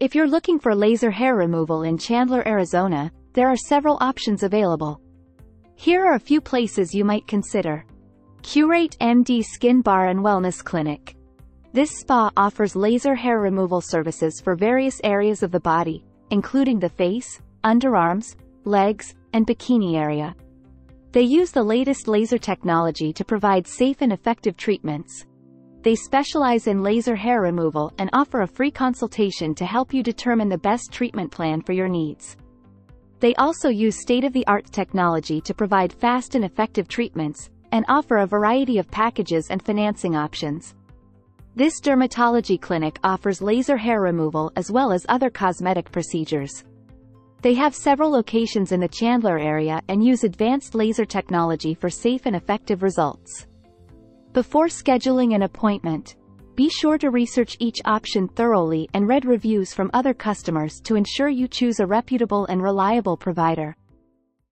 If you're looking for laser hair removal in Chandler, Arizona, there are several options available. Here are a few places you might consider. Curate MD Skin Bar and Wellness Clinic. This spa offers laser hair removal services for various areas of the body, including the face, underarms, legs, and bikini area. They use the latest laser technology to provide safe and effective treatments. They specialize in laser hair removal and offer a free consultation to help you determine the best treatment plan for your needs. They also use state-of-the-art technology to provide fast and effective treatments, and offer a variety of packages and financing options. This dermatology clinic offers laser hair removal as well as other cosmetic procedures. They have several locations in the Chandler area and use advanced laser technology for safe and effective results. Before scheduling an appointment, be sure to research each option thoroughly and read reviews from other customers to ensure you choose a reputable and reliable provider.